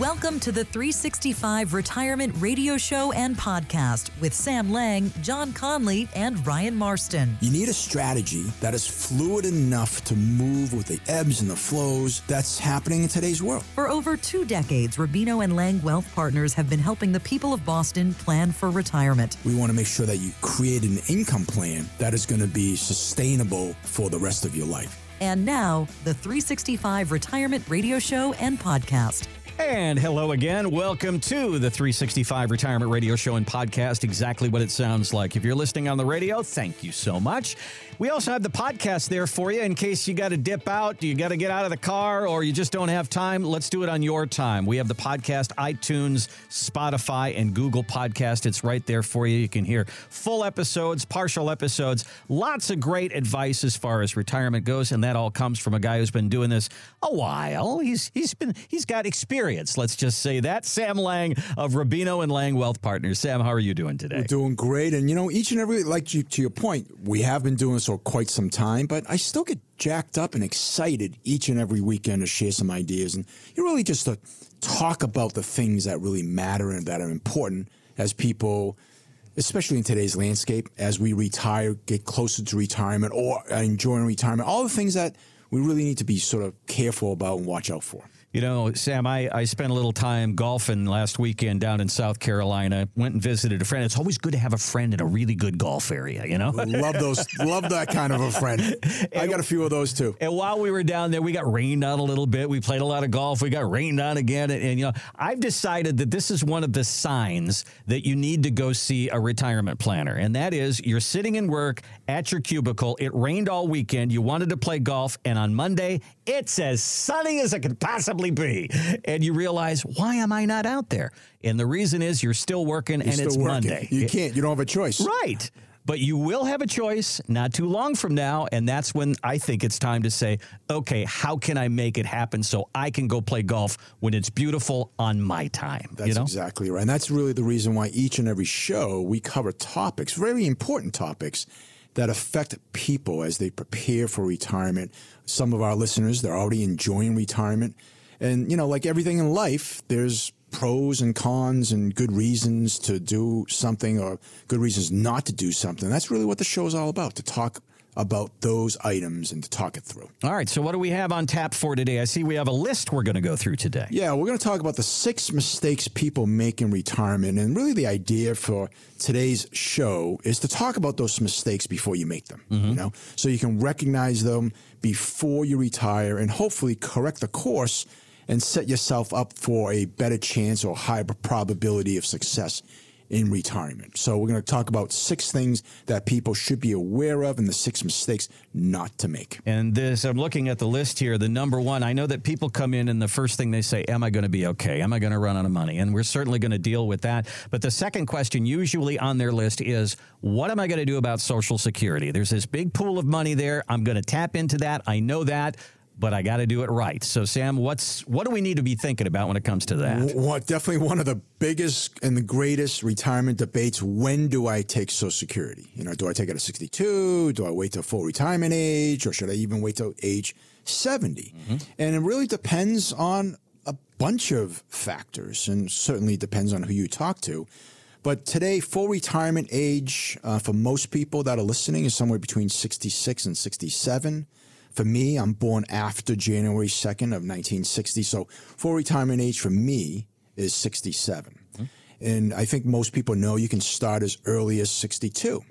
Welcome to the 365 Retirement Radio Show and Podcast with Sam Lang, John Conley, and Ryan Marston. You need a strategy that is fluid enough to move with the ebbs and the flows that's happening in today's world. For over two decades, Rubino and Lang Wealth Partners have been helping the people of Boston plan for retirement. We want to make sure that you create an income plan that is going to be sustainable for the rest of your life. And now, the 365 Retirement Radio Show and Podcast. And hello again. Welcome to the 365 Retirement Radio Show and Podcast. Exactly what it sounds like. If you're listening on the radio, thank you so much. We also have the podcast there for you in case you got to dip out, you got to get out of the car, or you just don't have time. Let's do it on your time. We have the podcast, iTunes, Spotify, and Google Podcast. It's right there for you. You can hear full episodes, partial episodes, lots of great advice as far as retirement goes, and that all comes from a guy who's been doing this a while. He's he's been he's got experience. Let's just say that. Sam Lang of Rubino and Lang Wealth Partners. Sam, how are you doing today? We're doing great, and you know, each and every like you, to your point, we have been doing this for quite some time, but I still get jacked up and excited each and every weekend to share some ideas and you really just to talk about the things that really matter and that are important as people especially in today's landscape as we retire get closer to retirement or enjoying retirement all the things that we really need to be sort of careful about and watch out for you know, Sam, I, I spent a little time golfing last weekend down in South Carolina. Went and visited a friend. It's always good to have a friend in a really good golf area, you know? love those, love that kind of a friend. I got a few of those too. And while we were down there, we got rained on a little bit. We played a lot of golf. We got rained on again. And, and you know, I've decided that this is one of the signs that you need to go see a retirement planner. And that is you're sitting in work at your cubicle. It rained all weekend. You wanted to play golf. And on Monday, it's as sunny as it could possibly be. And you realize, why am I not out there? And the reason is you're still working You're and still it's working. Monday. You can't. You don't have a choice. Right. But you will have a choice not too long from now. And that's when I think it's time to say, okay, how can I make it happen so I can go play golf when it's beautiful on my time? That's you know? exactly right. And that's really the reason why each and every show we cover topics, very important topics that affect people as they prepare for retirement. Some of our listeners, they're already enjoying retirement. And, you know, like everything in life, there's pros and cons and good reasons to do something or good reasons not to do something. That's really what the show is all about to talk about those items and to talk it through. All right. So, what do we have on tap for today? I see we have a list we're going to go through today. Yeah, we're going to talk about the six mistakes people make in retirement. And really, the idea for today's show is to talk about those mistakes before you make them, you mm-hmm. know, so you can recognize them before you retire and hopefully correct the course and set yourself up for a better chance or higher probability of success in retirement. So, we're going to talk about six things that people should be aware of and the six mistakes not to make. And this, I'm looking at the list here. The number one, I know that people come in and the first thing they say, Am I going to be okay? Am I going to run out of money? And we're certainly going to deal with that. But the second question, usually on their list, is What am I going to do about Social Security? There's this big pool of money there. I'm going to tap into that. I know that. But I got to do it right. So, Sam, what's what do we need to be thinking about when it comes to that? What definitely one of the biggest and the greatest retirement debates. When do I take Social Security? You know, do I take it at 62? Do I wait till full retirement age, or should I even wait till age 70? And it really depends on a bunch of factors, and certainly depends on who you talk to. But today, full retirement age uh, for most people that are listening is somewhere between 66 and 67. For me, I'm born after January 2nd of 1960. So full retirement age for me is 67. And I think most people know you can start as early as 62.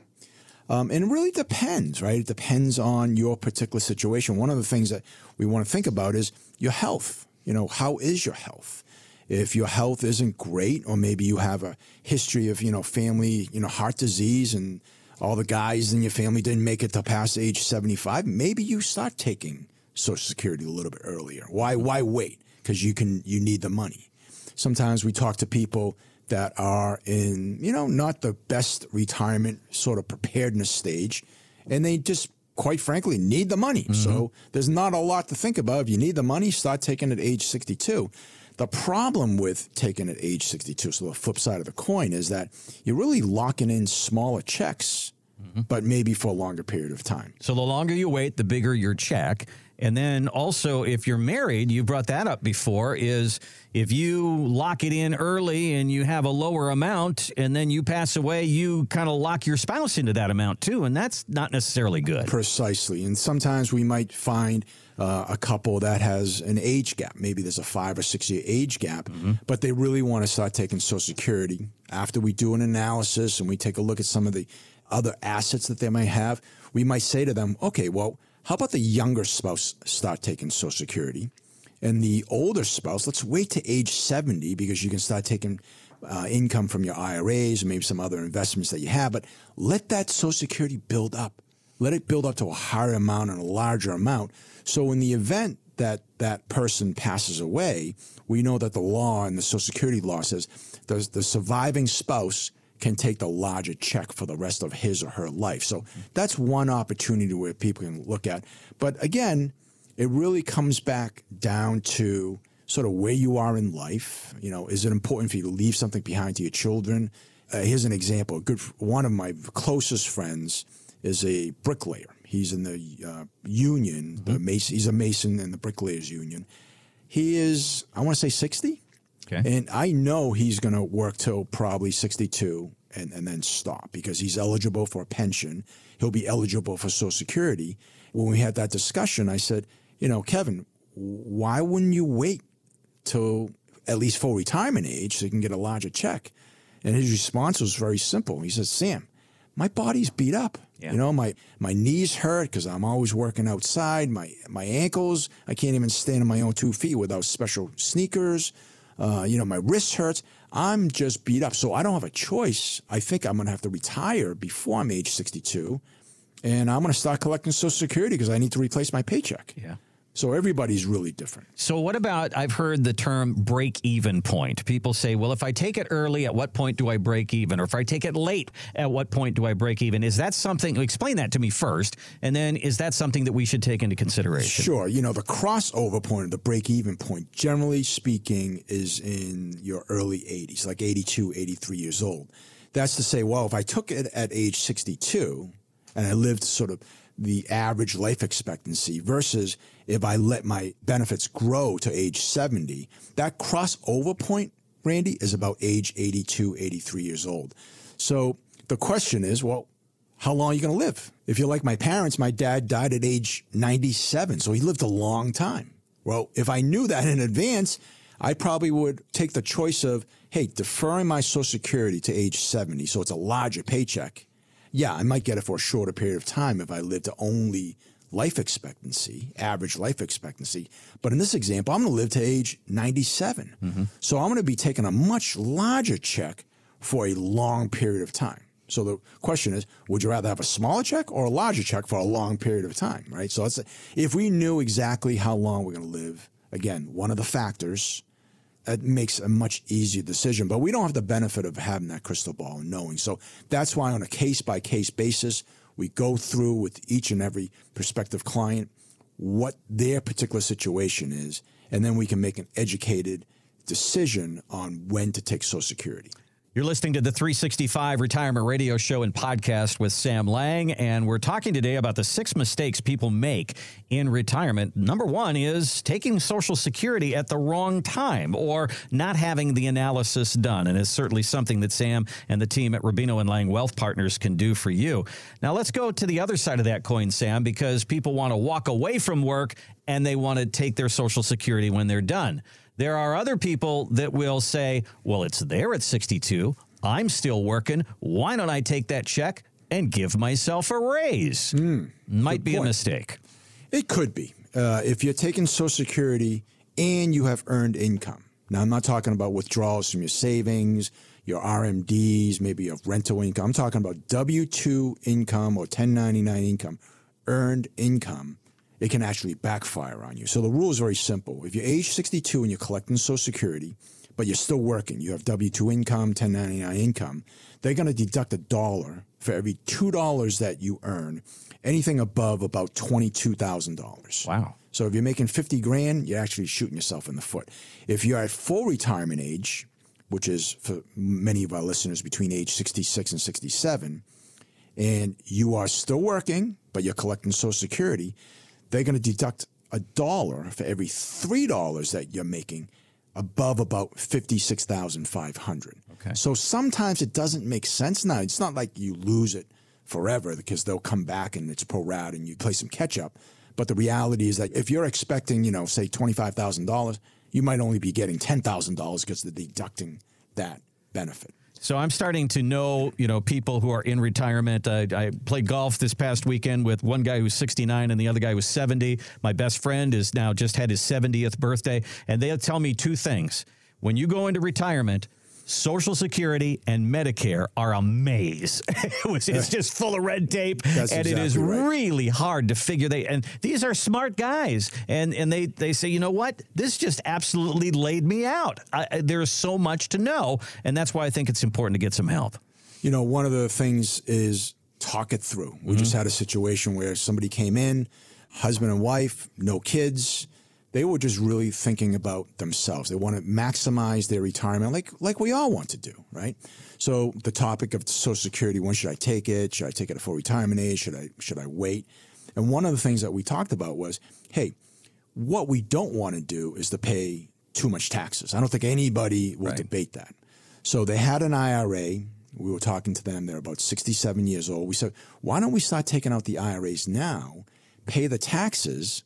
Um, and it really depends, right? It depends on your particular situation. One of the things that we want to think about is your health. You know, how is your health? If your health isn't great, or maybe you have a history of, you know, family, you know, heart disease and all the guys in your family didn't make it to past age 75, maybe you start taking Social Security a little bit earlier. Why, why wait? Because you can, you need the money. Sometimes we talk to people that are in, you know, not the best retirement sort of preparedness stage, and they just quite frankly need the money. So mm-hmm. there's not a lot to think about. If you need the money, start taking it at age 62. The problem with taking at age 62, so the flip side of the coin is that you're really locking in smaller checks, mm-hmm. but maybe for a longer period of time. So the longer you wait, the bigger your check. And then also, if you're married, you brought that up before, is if you lock it in early and you have a lower amount and then you pass away, you kind of lock your spouse into that amount too. And that's not necessarily good. Precisely. And sometimes we might find uh, a couple that has an age gap. Maybe there's a five or six year age gap, mm-hmm. but they really want to start taking Social Security. After we do an analysis and we take a look at some of the other assets that they might have, we might say to them, okay, well, how about the younger spouse start taking Social Security? And the older spouse, let's wait to age 70 because you can start taking uh, income from your IRAs and maybe some other investments that you have. But let that Social Security build up. Let it build up to a higher amount and a larger amount. So in the event that that person passes away, we know that the law and the Social Security law says the, the surviving spouse can take the larger check for the rest of his or her life. So that's one opportunity where people can look at. But again, it really comes back down to sort of where you are in life. You know, is it important for you to leave something behind to your children? Uh, here's an example. A good one of my closest friends is a bricklayer. He's in the uh, union. Mm-hmm. The mason, he's a mason in the bricklayers union. He is, I want to say, sixty. Okay. And I know he's going to work till probably 62 and, and then stop because he's eligible for a pension. He'll be eligible for Social Security. When we had that discussion, I said, you know, Kevin, why wouldn't you wait till at least full retirement age so you can get a larger check? And his response was very simple. He said, Sam, my body's beat up. Yeah. You know, my, my knees hurt because I'm always working outside. My, my ankles, I can't even stand on my own two feet without special sneakers. Uh, you know, my wrist hurts. I'm just beat up. So I don't have a choice. I think I'm going to have to retire before I'm age 62. And I'm going to start collecting Social Security because I need to replace my paycheck. Yeah. So everybody's really different. So what about I've heard the term break even point. People say, "Well, if I take it early, at what point do I break even? Or if I take it late, at what point do I break even?" Is that something explain that to me first, and then is that something that we should take into consideration? Sure. You know, the crossover point the break even point, generally speaking, is in your early 80s, like 82, 83 years old. That's to say, well, if I took it at age 62 and I lived sort of the average life expectancy versus if I let my benefits grow to age 70, that crossover point, Randy, is about age 82, 83 years old. So the question is, well, how long are you going to live? If you're like my parents, my dad died at age 97, so he lived a long time. Well, if I knew that in advance, I probably would take the choice of, hey, deferring my Social Security to age 70, so it's a larger paycheck. Yeah, I might get it for a shorter period of time if I live to only life expectancy, average life expectancy. But in this example, I'm going to live to age 97. Mm-hmm. So I'm going to be taking a much larger check for a long period of time. So the question is, would you rather have a smaller check or a larger check for a long period of time, right? So if we knew exactly how long we're going to live, again, one of the factors it makes a much easier decision. But we don't have the benefit of having that crystal ball and knowing. So that's why on a case by case basis, we go through with each and every prospective client what their particular situation is, and then we can make an educated decision on when to take Social Security. You're listening to the 365 Retirement Radio Show and podcast with Sam Lang, and we're talking today about the six mistakes people make in retirement. Number one is taking Social Security at the wrong time or not having the analysis done, and it's certainly something that Sam and the team at Rubino and Lang Wealth Partners can do for you. Now, let's go to the other side of that coin, Sam, because people want to walk away from work and they want to take their Social Security when they're done. There are other people that will say, well, it's there at 62. I'm still working. Why don't I take that check and give myself a raise? Mm, Might be point. a mistake. It could be. Uh, if you're taking Social Security and you have earned income. Now, I'm not talking about withdrawals from your savings, your RMDs, maybe your rental income. I'm talking about W 2 income or 1099 income, earned income it can actually backfire on you. So the rule is very simple. If you're age 62 and you're collecting Social Security, but you're still working, you have W 2 income, 1099 income, they're going to deduct a dollar for every $2 that you earn, anything above about $22,000. Wow. So if you're making 50 grand, you're actually shooting yourself in the foot. If you're at full retirement age, which is for many of our listeners between age 66 and 67, and you are still working, but you're collecting Social Security, they're going to deduct a dollar for every three dollars that you're making above about fifty six thousand five hundred. Okay. So sometimes it doesn't make sense. Now it's not like you lose it forever because they'll come back and it's pro rata and you play some catch up. But the reality is that if you're expecting, you know, say twenty five thousand dollars, you might only be getting ten thousand dollars because they're deducting that benefit. So I'm starting to know, you know, people who are in retirement. I, I played golf this past weekend with one guy who's 69 and the other guy was 70. My best friend is now just had his 70th birthday, and they'll tell me two things. When you go into retirement, Social Security and Medicare are a maze. it was, it's just full of red tape, That's and it is right. really hard to figure. They and these are smart guys, and and they they say, you know what, this just absolutely laid me out. I, there's so much to know, and that's why I think it's important to get some help. You know, one of the things is talk it through. We just mm-hmm. had a situation where somebody came in, husband and wife, no kids. They were just really thinking about themselves. They want to maximize their retirement, like like we all want to do, right? So the topic of Social Security: when should I take it? Should I take it at full retirement age? Should I should I wait? And one of the things that we talked about was, hey, what we don't want to do is to pay too much taxes. I don't think anybody will Right. debate that. So they had an IRA. We were talking to them. They're about 67 years old. We said, why don't we start taking out the IRAs now, pay the taxes,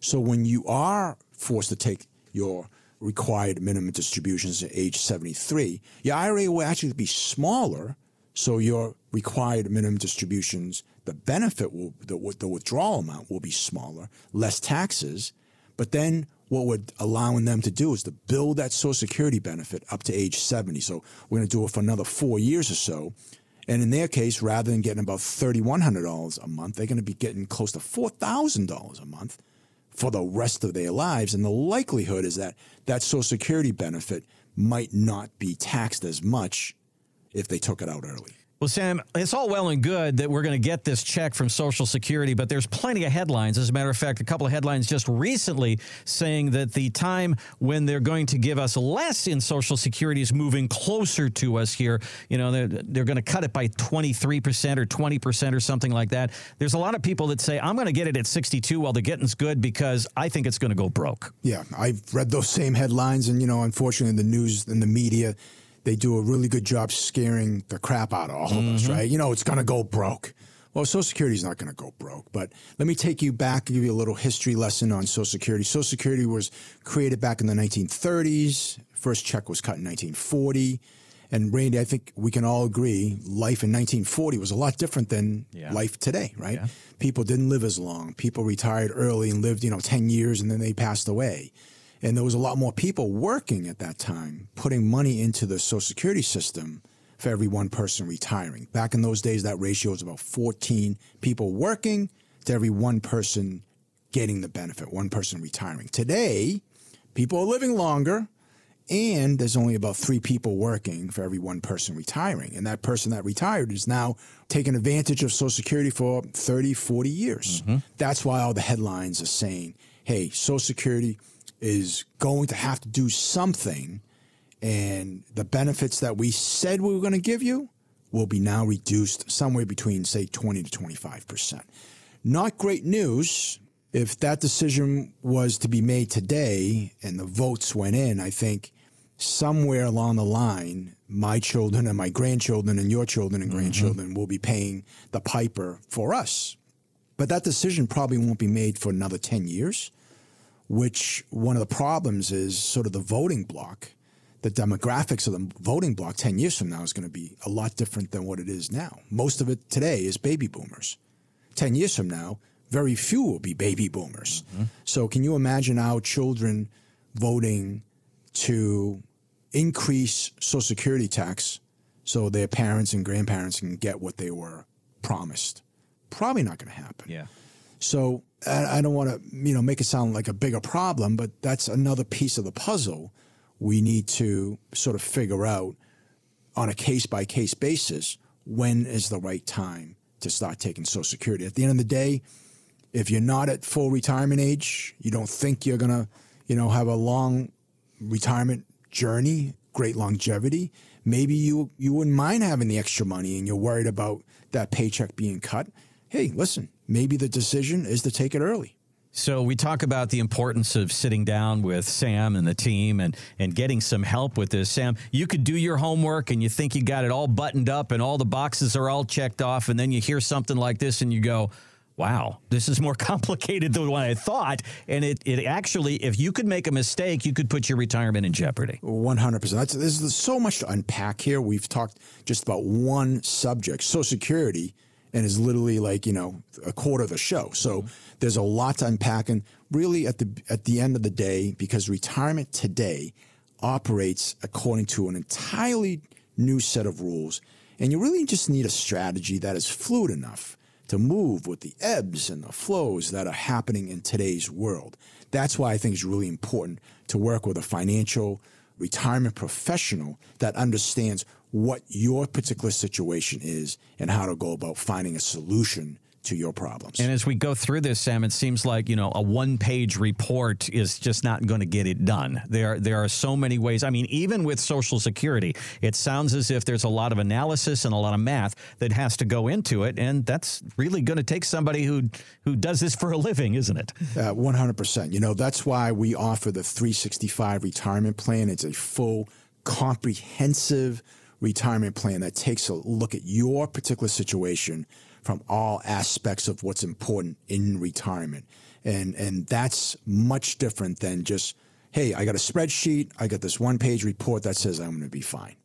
so when you are forced to take your required minimum distributions at age 73, your IRA will actually be smaller. So your required minimum distributions, the benefit will, the, the withdrawal amount will be smaller, less taxes. But then what we're allowing them to do is to build that Social Security benefit up to age 70. So we're going to do it for another four years or so. And in their case, rather than getting about $3,100 a month, they're going to be getting close to $4,000 a month for the rest of their lives. And the likelihood is that that Social Security benefit might not be taxed as much if they took it out early. Well, Sam, it's all well and good that we're going to get this check from Social Security, but there's plenty of headlines. As a matter of fact, a couple of headlines just recently saying that the time when they're going to give us less in Social Security is moving closer to us here. You know, they're, they're going to cut it by 23% or 20% or something like that. There's a lot of people that say, I'm going to get it at 62 while the getting's good because I think it's going to go broke. Yeah, I've read those same headlines, and you know, unfortunately, the news and the media, they do a really good job scaring the crap out of all of us, mm-hmm. right? You know, it's going to go broke. Well, Social Security is not going to go broke, but let me take you back and give you a little history lesson on Social Security. Social Security was created back in the 1930s. First check was cut in 1940. And Randy, I think we can all agree life in 1940 was a lot different than Yeah. life today, right? Yeah. People didn't live as long. People retired early and lived, you know, 10 years and then they passed away. And there was a lot more people working at that time, putting money into the Social Security system for every one person retiring. Back in those days, that ratio was about 14 people working to every one person getting the benefit, one person retiring. Today, people are living longer, and there's only about three people working for every one person retiring. And that person that retired is now taking advantage of Social Security for 30, 40 years. Mm-hmm. That's why all the headlines are saying, hey, Social Security is going to have to do something, and the benefits that we said we were going to give you will be now reduced somewhere between, say, 20 to 25%. Not great news. If that decision was to be made today and the votes went in, I think somewhere along the line, my children and my grandchildren and your children and mm-hmm. grandchildren will be paying the piper for us. But that decision probably won't be made for another 10 years, which one of the problems is sort of the voting block. The demographics of the voting block 10 years from now is going to be a lot different than what it is now. Most of it today is baby boomers. 10 years from now, very few will be baby boomers. Mm-hmm. So, can you imagine our children voting to increase Social Security tax so their parents and grandparents can get what they were promised? Probably not going to happen. Yeah. So I, don't want to, you know, make it sound like a bigger problem, but that's another piece of the puzzle we need to sort of figure out on a case by case basis when is the right time to start taking Social Security. At the end of the day, if you're not at full retirement age, you don't think you're gonna, you know, have a long retirement journey, great longevity. Maybe you you wouldn't mind having the extra money, and you're worried about that paycheck being cut. Hey, listen, maybe the decision is to take it early. So we talk about the importance of sitting down with Sam and the team and and getting some help with this. Sam, you could do your homework and you think you got it all buttoned up and all the boxes are all checked off and then you hear something like this and you go, "Wow, this is more complicated than what I thought." And it it actually if you could make a mistake, you could put your retirement in jeopardy. 100%. That's, there's so much to unpack here. We've talked just about one subject, Social Security, and is literally like, you know, a quarter of the show. So mm-hmm. there's a lot to unpack. And really, at the, at the end of the day, because retirement today operates according to an entirely new set of rules, and you really just need a strategy that is fluid enough to move with the ebbs and the flows that are happening in today's world. That's why I think it's really important to work with a financial retirement professional that understands what your particular situation is and how to go about finding a solution to your problems. And as we go through this, Sam, it seems like you know a one-page report is just not going to get it done. There, there are so many ways. I mean, even with Social Security, it sounds as if there's a lot of analysis and a lot of math that has to go into it, and that's really going to take somebody who who does this for a living, isn't it? Uh, 100%. You know, that's why we offer the 365 retirement plan. It's a full, comprehensive retirement plan that takes a look at your particular situation from all aspects of what's important in retirement. And and that's much different than just, hey, I got a spreadsheet, I got this one page report that says I'm going to be fine.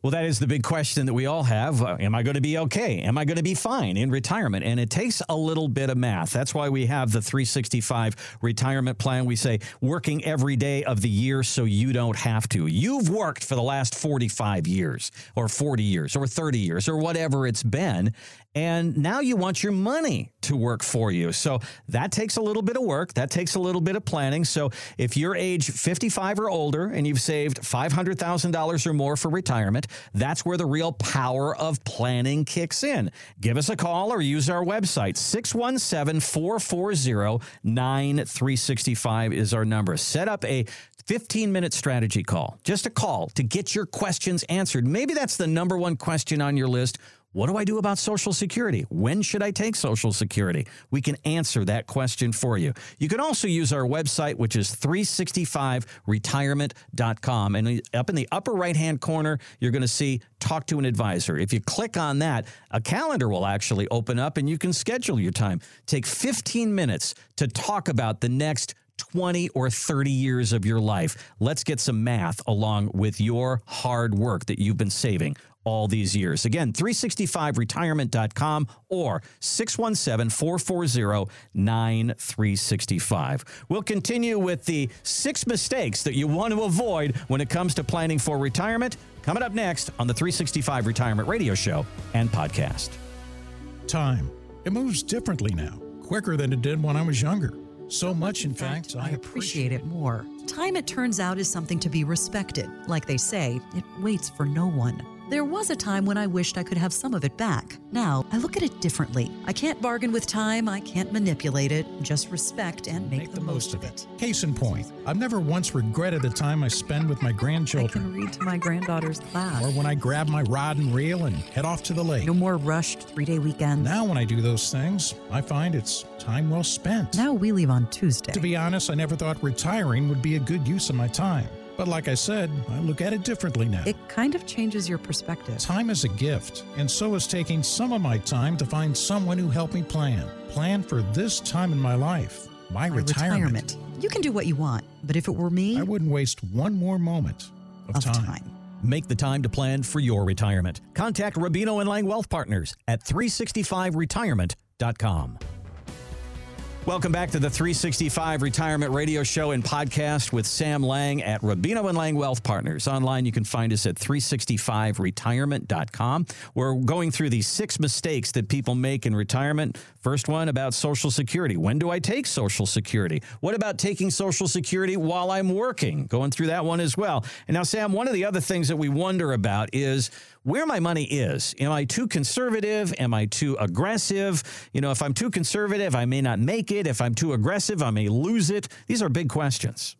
Well, that is the big question that we all have. Uh, am I going to be okay? Am I going to be fine in retirement? And it takes a little bit of math. That's why we have the 365 retirement plan. We say working every day of the year so you don't have to. You've worked for the last 45 years or 40 years or 30 years or whatever it's been. And now you want your money to work for you. So that takes a little bit of work. That takes a little bit of planning. So if you're age 55 or older and you've saved $500,000 or more for retirement, that's where the real power of planning kicks in. Give us a call or use our website. 617 440 9365 is our number. Set up a 15 minute strategy call, just a call to get your questions answered. Maybe that's the number one question on your list. What do I do about Social Security? When should I take Social Security? We can answer that question for you. You can also use our website, which is 365retirement.com. And up in the upper right hand corner, you're going to see Talk to an Advisor. If you click on that, a calendar will actually open up and you can schedule your time. Take 15 minutes to talk about the next 20 or 30 years of your life. Let's get some math along with your hard work that you've been saving all these years. Again, 365retirement.com or 617 440 9365. We'll continue with the six mistakes that you want to avoid when it comes to planning for retirement. Coming up next on the 365 Retirement Radio Show and podcast. Time. It moves differently now, quicker than it did when I was younger. So much, in, fact, I appreciate it more. Time, it turns out, is something to be respected. Like they say, it waits for no one. There was a time when I wished I could have some of it back. Now, I look at it differently. I can't bargain with time, I can't manipulate it, just respect and make, Make the most of it. Case in point, I've never once regretted the time I spend with my grandchildren. I can read to my granddaughter's class. or when I grab my rod and reel and head off to the lake. No more rushed three day weekends. Now, when I do those things, I find it's time well spent. Now we leave on Tuesday. To be honest, I never thought retiring would be a good use of my time. But like I said, I look at it differently now. it kind of changes your perspective. Time is a gift, and so is taking some of my time to find someone who helped me plan. Plan for this time in my life, my, My retirement. You can do what you want, but if it were me, I wouldn't waste one more moment of, of time. time. Make the time to plan for your retirement. Contact Rubino and Lang Wealth Partners at 365retirement.com. Welcome back to the 365 Retirement Radio Show and podcast with Sam Lang at Rubino and Lang Wealth Partners. Online, you can find us at 365retirement.com. We're going through these six mistakes that people make in retirement. First one about Social Security. When do I take Social Security? What about taking Social Security while I'm working? Going through that one as well. And now, Sam, one of the other things that we wonder about is where my money is. Am I too conservative? Am I too aggressive? You know, if I'm too conservative, I may not make it. If I'm too aggressive, I may lose it. These are big questions.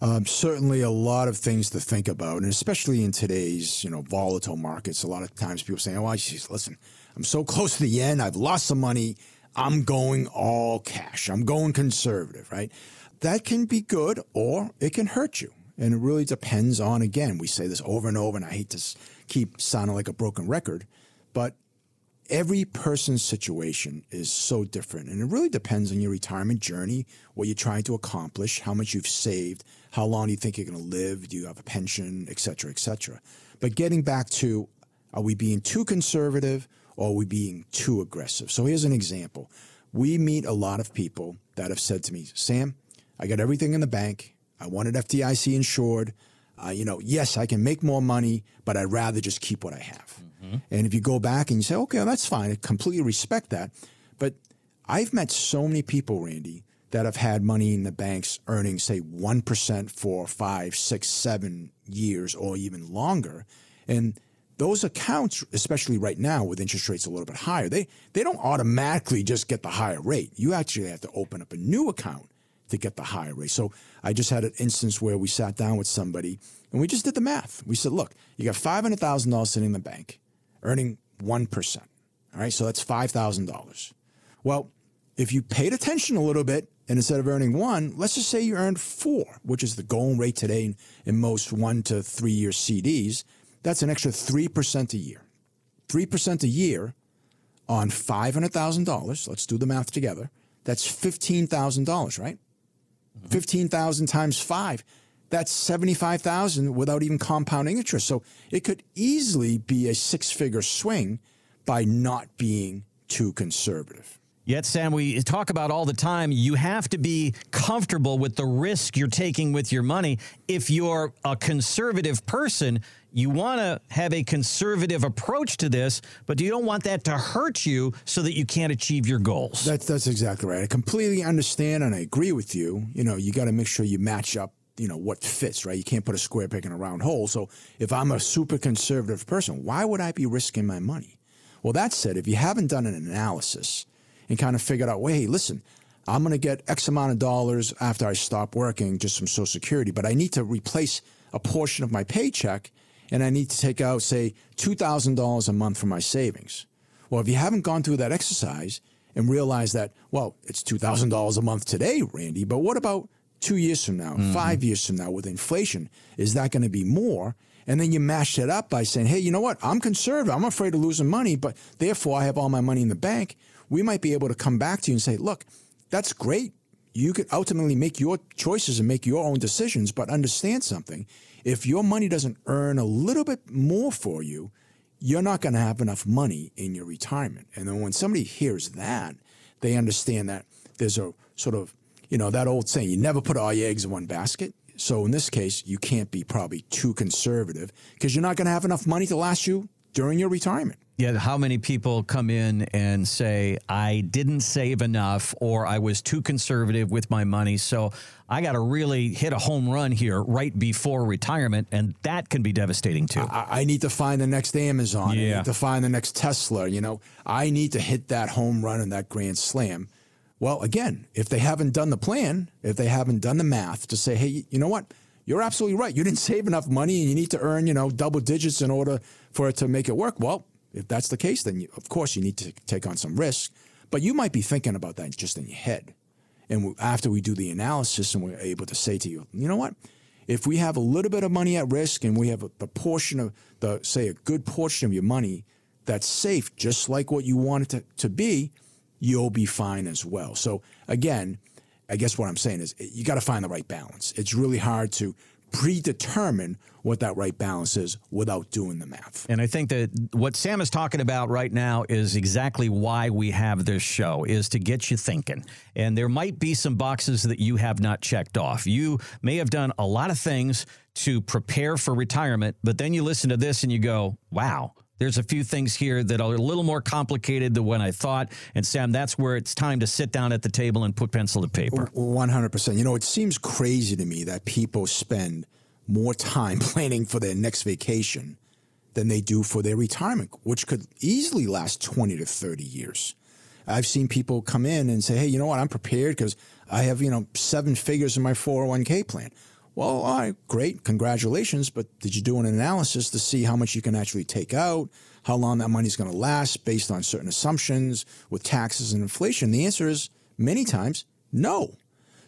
Um, certainly a lot of things to think about, and especially in today's you know volatile markets. A lot of times people say, "Oh, geez, listen, I'm so close to the end. I've lost some money. I'm going all cash. I'm going conservative, right? That can be good or it can hurt you. And it really depends on, again, we say this over and over, and I hate to keep sounding like a broken record, but every person's situation is so different. And it really depends on your retirement journey, what you're trying to accomplish, how much you've saved, how long do you think you're going to live, do you have a pension, et cetera, et cetera. But getting back to are we being too conservative or are we being too aggressive? So here's an example. We meet a lot of people that have said to me, Sam, I got everything in the bank. I wanted FDIC insured. Uh, you know, yes, I can make more money, but I'd rather just keep what I have. Mm-hmm. And if you go back and you say, okay, well, that's fine, I completely respect that. But I've met so many people, Randy, that have had money in the banks earning, say, 1% for five, six, seven years or even longer. And those accounts, especially right now with interest rates a little bit higher, they, they don't automatically just get the higher rate. You actually have to open up a new account to get the higher rate. So I just had an instance where we sat down with somebody and we just did the math. We said, look, you got $500,000 sitting in the bank, earning 1%. All right, so that's $5,000. Well, if you paid attention a little bit and instead of earning one, let's just say you earned four, which is the going rate today in, in most one to three year CDs, that's an extra 3% a year. 3% a year on $500,000. Let's do the math together. That's $15,000, right? 15,000 times five, that's 75,000 without even compounding interest. So it could easily be a six figure swing by not being too conservative. Yet, Sam, we talk about all the time, you have to be comfortable with the risk you're taking with your money. If you're a conservative person, you want to have a conservative approach to this, but you don't want that to hurt you so that you can't achieve your goals. That's that's exactly right. I completely understand and I agree with you. You know, you got to make sure you match up you know what fits right you can't put a square peg in a round hole so if i'm a super conservative person why would i be risking my money well that said if you haven't done an analysis and kind of figured out, well, hey, listen, I'm going to get X amount of dollars after I stop working just from Social Security, but I need to replace a portion of my paycheck and I need to take out, say, $2,000 a month from my savings. Well, if you haven't gone through that exercise and realized that, well, it's $2,000 a month today, Randy, but what about two years from now, mm-hmm. five years from now with inflation? Is that going to be more? And then you mash it up by saying, hey, you know what? I'm conservative. I'm afraid of losing money, but therefore I have all my money in the bank we might be able to come back to you and say, look, that's great. You could ultimately make your choices and make your own decisions, but understand something. If your money doesn't earn a little bit more for you, you're not going to have enough money in your retirement. And then when somebody hears that, they understand that there's a sort of, you know, that old saying, you never put all your eggs in one basket. So in this case, you can't be probably too conservative because you're not going to have enough money to last you during your retirement. Yeah, how many people come in and say, I didn't save enough or I was too conservative with my money. So I got to really hit a home run here right before retirement. And that can be devastating too. I, I need to find the next Amazon. Yeah. I need to find the next Tesla. You know, I need to hit that home run and that grand slam. Well, again, if they haven't done the plan, if they haven't done the math to say, hey, you know what? You're absolutely right. You didn't save enough money and you need to earn, you know, double digits in order for it to make it work. Well, if that's the case, then you, of course you need to take on some risk. But you might be thinking about that just in your head. And after we do the analysis and we're able to say to you, you know what? If we have a little bit of money at risk and we have a, a portion of the, say, a good portion of your money that's safe, just like what you want it to, to be, you'll be fine as well. So again, I guess what I'm saying is eh, you got to find the right balance. It's really hard to predetermine what that right balance is without doing the math. And I think that what Sam is talking about right now is exactly why we have this show is to get you thinking. And there might be some boxes that you have not checked off. You may have done a lot of things to prepare for retirement, but then you listen to this and you go, "Wow, there's a few things here that are a little more complicated than what I thought. And Sam, that's where it's time to sit down at the table and put pencil to paper. 100%. You know, it seems crazy to me that people spend more time planning for their next vacation than they do for their retirement, which could easily last 20 to 30 years. I've seen people come in and say, hey, you know what? I'm prepared because I have, you know, seven figures in my 401k plan. Well, all right, great, congratulations, but did you do an analysis to see how much you can actually take out, how long that money's going to last based on certain assumptions with taxes and inflation? The answer is many times no.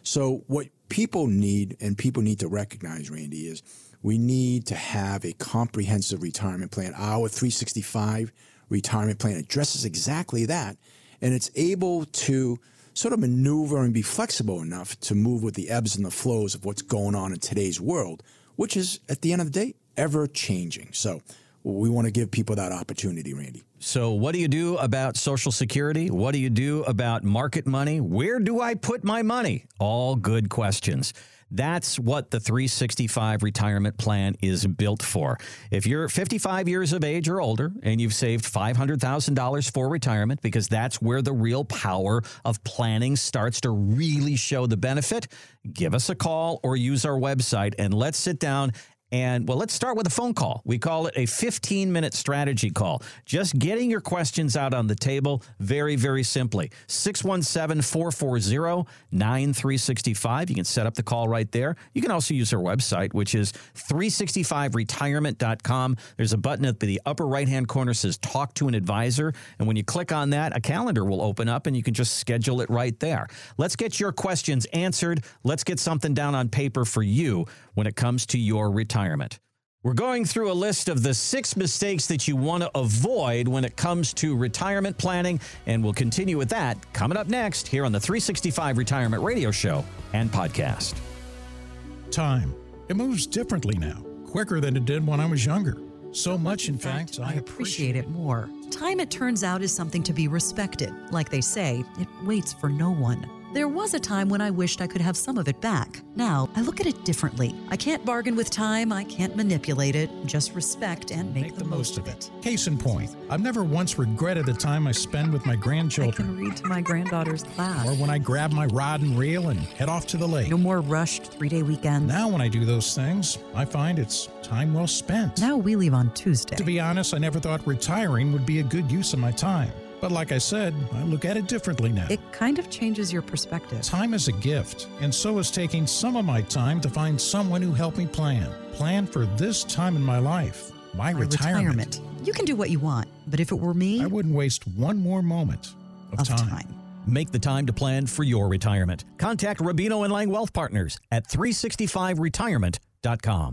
So, what people need and people need to recognize, Randy, is we need to have a comprehensive retirement plan. Our 365 retirement plan addresses exactly that, and it's able to sort of maneuver and be flexible enough to move with the ebbs and the flows of what's going on in today's world, which is at the end of the day ever changing. So we want to give people that opportunity, Randy. So, what do you do about Social Security? What do you do about market money? Where do I put my money? All good questions. That's what the 365 retirement plan is built for. If you're 55 years of age or older and you've saved $500,000 for retirement, because that's where the real power of planning starts to really show the benefit, give us a call or use our website and let's sit down and well, let's start with a phone call. We call it a 15 minute strategy call. Just getting your questions out on the table very, very simply. 617 440 9365. You can set up the call right there. You can also use our website, which is 365retirement.com. There's a button at the upper right hand corner says talk to an advisor. And when you click on that, a calendar will open up and you can just schedule it right there. Let's get your questions answered. Let's get something down on paper for you when it comes to your retirement. We're going through a list of the six mistakes that you want to avoid when it comes to retirement planning, and we'll continue with that coming up next here on the 365 Retirement Radio Show and podcast. Time. It moves differently now, quicker than it did when I was younger. So much, in fact, I appreciate it more. Time, it turns out, is something to be respected. Like they say, it waits for no one. There was a time when I wished I could have some of it back. Now, I look at it differently. I can't bargain with time, I can't manipulate it, just respect and make, Make the most of it. Case in point, I've never once regretted the time I spend with my I grandchildren can read to my granddaughter's class. or when I grab my rod and reel and head off to the lake. No more rushed three day weekends. Now, when I do those things, I find it's time well spent. Now we leave on Tuesday. To be honest, I never thought retiring would be a good use of my time. But like I said, I look at it differently now. It kind of changes your perspective. Time is a gift, and so is taking some of my time to find someone who helped me plan. Plan for this time in my life, my, My retirement. You can do what you want, but if it were me, I wouldn't waste one more moment of, of time. Make the time to plan for your retirement. Contact Rubino and Lang Wealth Partners at 365retirement.com.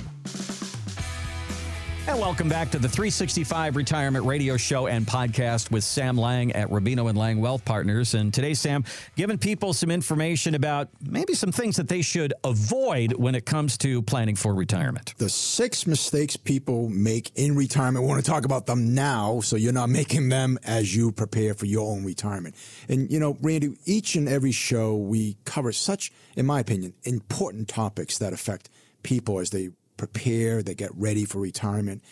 And welcome back to the 365 Retirement Radio Show and podcast with Sam Lang at Rubino and Lang Wealth Partners. And today, Sam, giving people some information about maybe some things that they should avoid when it comes to planning for retirement. The six mistakes people make in retirement. We want to talk about them now so you're not making them as you prepare for your own retirement. And, you know, Randy, each and every show we cover such, in my opinion, important topics that affect people as they prepare, they get ready for retirement.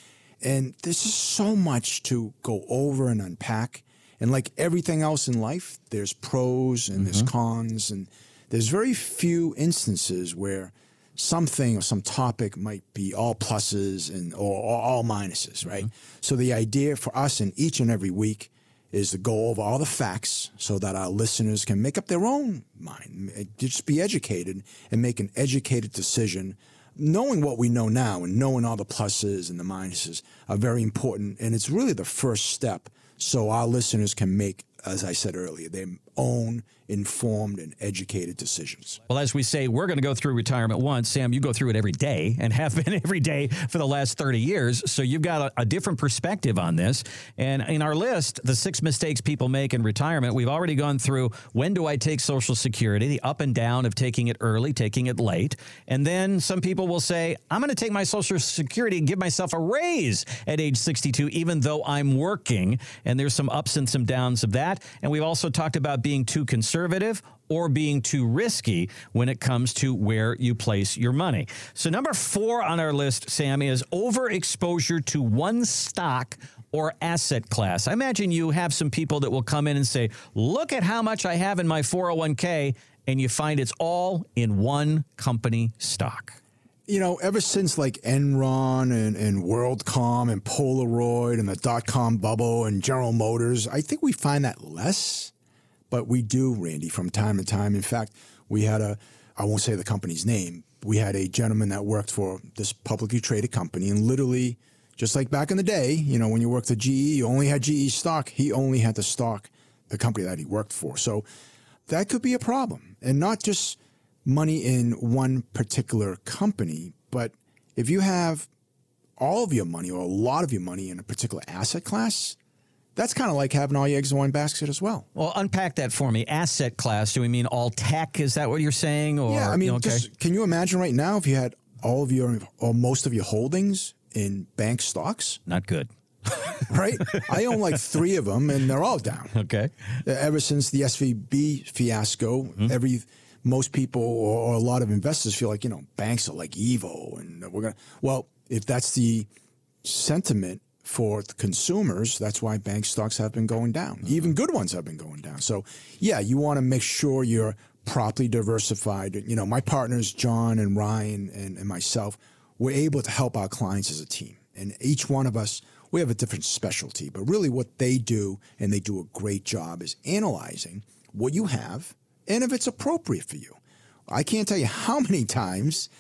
And there's just so much to go over and unpack. And like everything else in life, there's pros and there's mm-hmm. cons. And there's very few instances where something or some topic might be all pluses and or, or all minuses, right? Mm-hmm. So the idea for us in each and every week is to go over all the facts so that our listeners can make up their own mind, just be educated and make an educated decision knowing what we know now and knowing all the pluses and the minuses are very important. And it's really the first step so our listeners can make, as I said earlier, their own informed and educated decisions. Well, as we say, we're going to go through retirement once. Sam, you go through it every day and have been every day for the last 30 years. So you've got a, a, different perspective on this. And in our list, the six mistakes people make in retirement, we've already gone through when do I take Social Security, the up and down of taking it early, taking it late. And then some people will say, I'm going to take my Social Security and give myself a raise at age 62, even though I'm working. And there's some ups and some downs of that. And we've also talked about being too conservative or being too risky when it comes to where you place your money. So, number four on our list, Sam, is overexposure to one stock or asset class. I imagine you have some people that will come in and say, Look at how much I have in my 401k, and you find it's all in one company stock. You know, ever since like Enron and, and WorldCom and Polaroid and the dot com bubble and General Motors, I think we find that less but we do, Randy, from time to time. In fact, we had a, I won't say the company's name, we had a gentleman that worked for this publicly traded company, and literally, just like back in the day, you know, when you worked at GE, you only had GE stock. He only had the stock, the company that he worked for. So that could be a problem, and not just money in one particular company, but if you have all of your money or a lot of your money in a particular asset class, that's kind of like having all your eggs in one basket as well. Well, unpack that for me. Asset class. Do we mean all tech? Is that what you're saying? Or, yeah, I mean, okay. just, can you imagine right now if you had all of your or most of your holdings in bank stocks? not good. Right? I own like three of them, and they're all down. Okay. Ever since the SVB fiasco, Mm-hmm. every most people or, or a lot of investors feel like you know banks are like evil, and we're gonna. Well, if that's the sentiment for the consumers, that's why bank stocks have been going down. Mm-hmm. Even good ones have been going down. So, yeah, you want to make sure you're properly diversified. You know, my partners, John and Ryan and, and myself, we're able to help our clients as a team. And each one of us, we have a different specialty. But really, what they do, and they do a great job, is analyzing what you have and if it's appropriate for you. I can't tell you how many times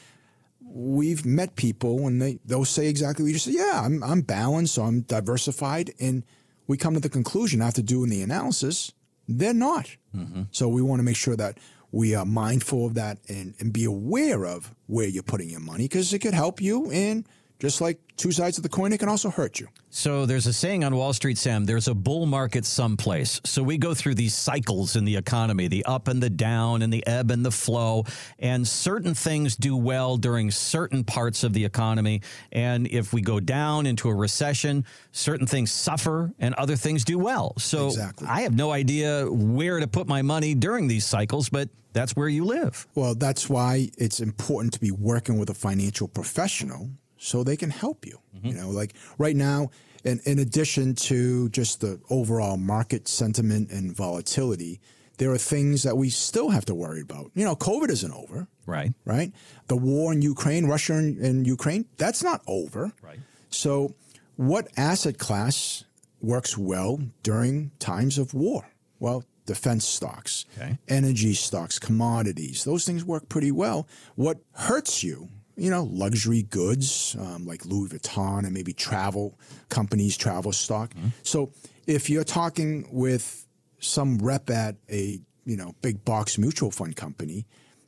we've met people and they they'll say exactly what you just said. Yeah, I'm I'm balanced, so I'm diversified, and we come to the conclusion after doing the analysis, they're not. Mm-hmm. So we want to make sure that we are mindful of that and, and be aware of where you're putting your money because it could help you and just like two sides of the coin, it can also hurt you. So there's a saying on Wall Street, Sam, there's a bull market someplace. So we go through these cycles in the economy, the up and the down and the ebb and the flow, and certain things do well during certain parts of the economy. And if we go down into a recession, certain things suffer and other things do well. So Exactly. I have no idea where to put my money during these cycles, but that's where you live. Well, that's why it's important to be working with a financial professional so they can help you. You mm-hmm. know, like right now, in, in addition to just the overall market sentiment and volatility, there are things that we still have to worry about. You know, COVID isn't over, Right. right? The war in Ukraine, Russia and, and Ukraine, that's not over. Right. So, what asset class works well during times of war? Well, defense stocks, Okay. energy stocks, commodities, those things work pretty well. What hurts you, you know, luxury goods um, like Louis Vuitton and maybe travel companies, travel stock. So, if you're talking with some rep at a you know big box mutual fund company,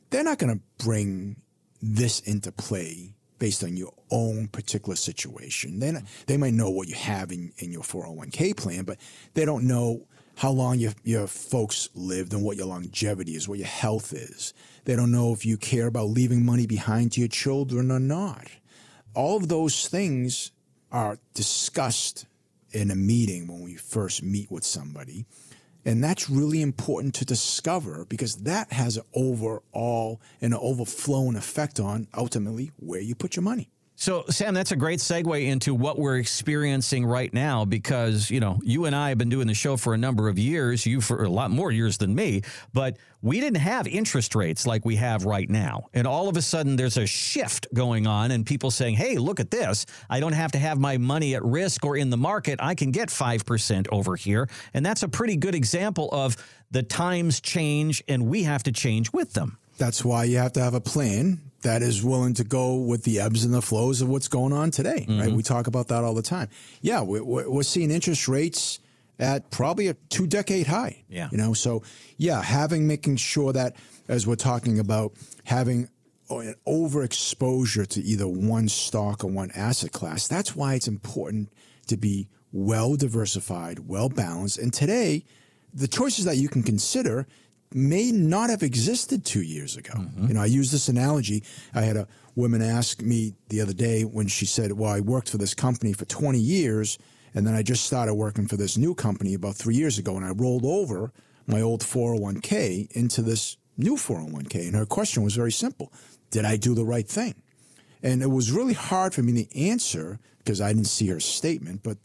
they're not going to bring this into play based on your own particular situation. They they might know what you have in, in your 401k plan, but they don't know how long your, your folks lived and what your longevity is, what your health is. They don't know if you care about leaving money behind to your children or not. All of those things are discussed in a meeting when we first meet with somebody. And that's really important to discover because that has an overall and an overflowing effect on ultimately where you put your money. So, Sam, that's a great segue into what we're experiencing right now because, you know, you and I have been doing the show for a number of years, you for a lot more years than me, but we didn't have interest rates like we have right now. And all of a sudden, there's a shift going on, and people saying, hey, look at this. I don't have to have my money at risk or in the market. I can get 5% over here. And that's a pretty good example of the times change and we have to change with them. That's why you have to have a plan that is willing to go with the ebbs and the flows of what's going on today. Right? Mm-hmm. We talk about that all the time. Yeah, we- we're, we're seeing interest rates at probably a two decade high. Yeah. You know, so yeah, having making sure that as we're talking about having an overexposure to either one stock or one asset class, that's why it's important to be well diversified, well balanced. And today, the choices that you can consider may not have existed two years ago. Mm-hmm. You know, I use this analogy. I had a woman ask me the other day when she said, Well, I worked for this company for 20 years, and then I just started working for this new company about three years ago, and I rolled over my old 401k into this new 401k. And her question was very simple Did I do the right thing? And it was really hard for me to answer because I didn't see her statement. But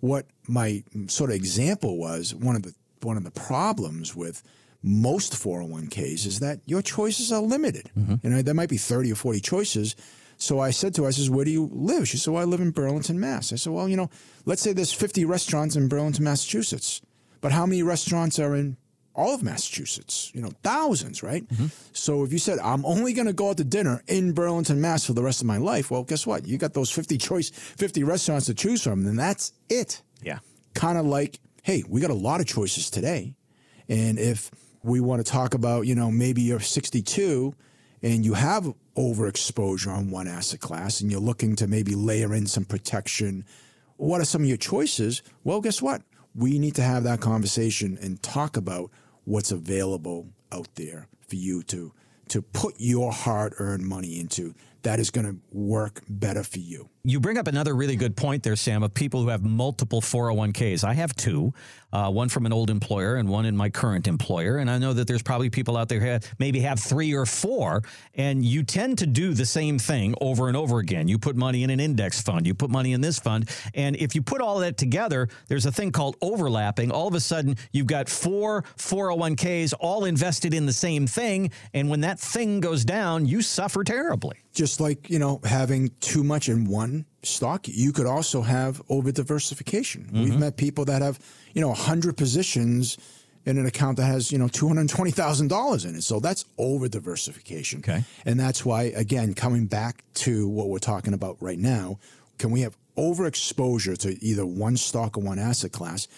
what my sort of example was one of the one of the problems with most 401ks is that your choices are limited. Mm-hmm. You know, there might be 30 or 40 choices. So I said to her, I says, where do you live? She said, well, I live in Burlington, Mass. I said, well, you know, let's say there's 50 restaurants in Burlington, Massachusetts, but how many restaurants are in all of Massachusetts, you know, thousands, right? Mm-hmm. So if you said, I'm only going to go out to dinner in Burlington, Mass for the rest of my life, well, guess what? You got those 50 choice, 50 restaurants to choose from, and that's it. Yeah. Kind of like, hey, we got a lot of choices today. And if we want to talk about, you know, maybe you're 62 and you have overexposure on one asset class and you're looking to maybe layer in some protection, what are some of your choices? Well, guess what? We need to have that conversation and talk about what's available out there for you to to put your hard-earned money into that is going to work better for you. You bring up another really good point there, Sam, of people who have multiple 401ks. I have two, uh, one from an old employer and one in my current employer. And I know that there's probably people out there who have, maybe have three or four, and you tend to do the same thing over and over again. You put money in an index fund, you put money in this fund. And if you put all that together, there's a thing called overlapping. All of a sudden, you've got four 401ks all invested in the same thing. And when that thing goes down, you suffer terribly. Just like you know having too much in one stock you could also have over diversification we've mm-hmm. met people that have you know 100 positions in an account that has you know $220000 in it. So that's over diversification Okay. and that's why again coming back to what we're talking about right now can we have overexposure to either one stock or one asset class?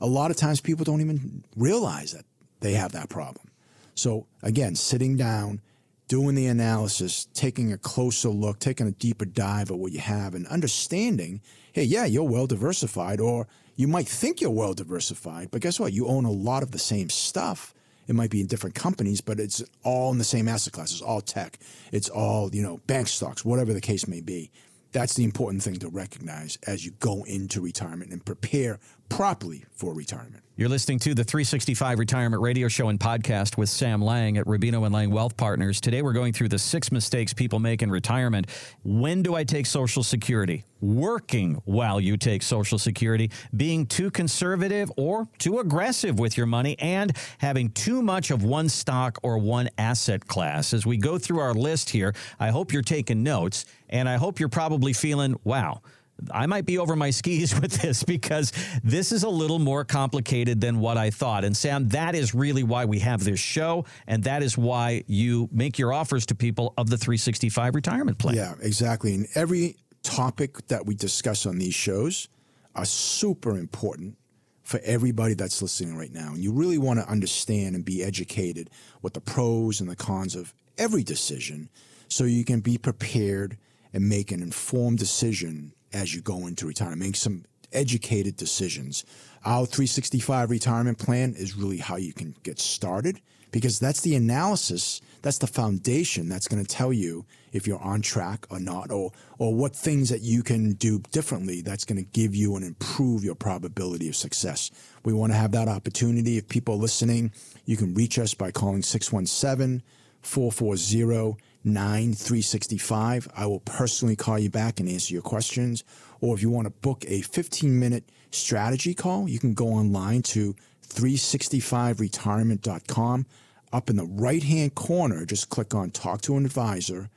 A lot of times people don't even realize that they have that problem. So again, sitting down, doing the analysis, taking a closer look, taking a deeper dive at what you have, and understanding, hey, yeah, you're well diversified, or you might think you're well diversified, but guess what? You own a lot of the same stuff. It might be in different companies, but it's all in the same asset class. It's all tech. It's all, you know, bank stocks, whatever the case may be. That's the important thing to recognize as you go into retirement and prepare properly for retirement. You're listening to the 365 Retirement Radio Show and podcast with Sam Lang at Rubino and Lang Wealth Partners. Today we're going through the six mistakes people make in retirement. When do I take Social Security? Working while you take Social Security, being too conservative or too aggressive with your money, and having too much of one stock or one asset class. As we go through our list here, I hope you're taking notes and I hope you're probably feeling, wow. I might be over my skis with this because this is a little more complicated than what I thought. And Sam, that is really why we have this show. And that is why you make your offers to people of the 365 retirement plan. Yeah, exactly. And every topic that we discuss on these shows are super important for everybody that's listening right now. And you really want to understand and be educated what the pros and the cons of every decision so you can be prepared and make an informed decision as you go into retirement. Make some educated decisions. Our 365 retirement plan is really how you can get started because that's the analysis, that's the foundation that's going to tell you if you're on track or not, or or what things that you can do differently that's going to give you and improve your probability of success. We want to have that opportunity. If people are listening, you can reach us by calling 617 440 9365. I will personally call you back and answer your questions. Or if you want to book a 15 minute strategy call, you can go online to 365retirement.com. Up in the right hand corner, just click on Talk to an Advisor,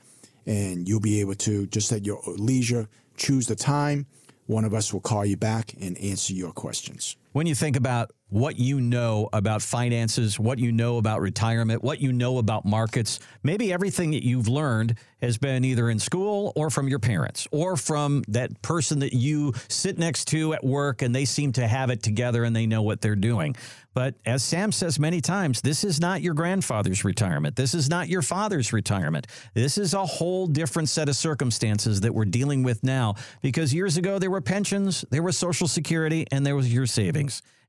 and you'll be able to, just at your leisure, choose the time. One of us will call you back and answer your questions. When you think about what you know about finances, what you know about retirement, what you know about markets, maybe everything that you've learned has been either in school or from your parents or from that person that you sit next to at work and they seem to have it together and they know what they're doing. But as Sam says many times, this is not your grandfather's retirement. This is not your father's retirement. This is a whole different set of circumstances that we're dealing with now because years ago there were pensions, there was Social Security, and there was your savings.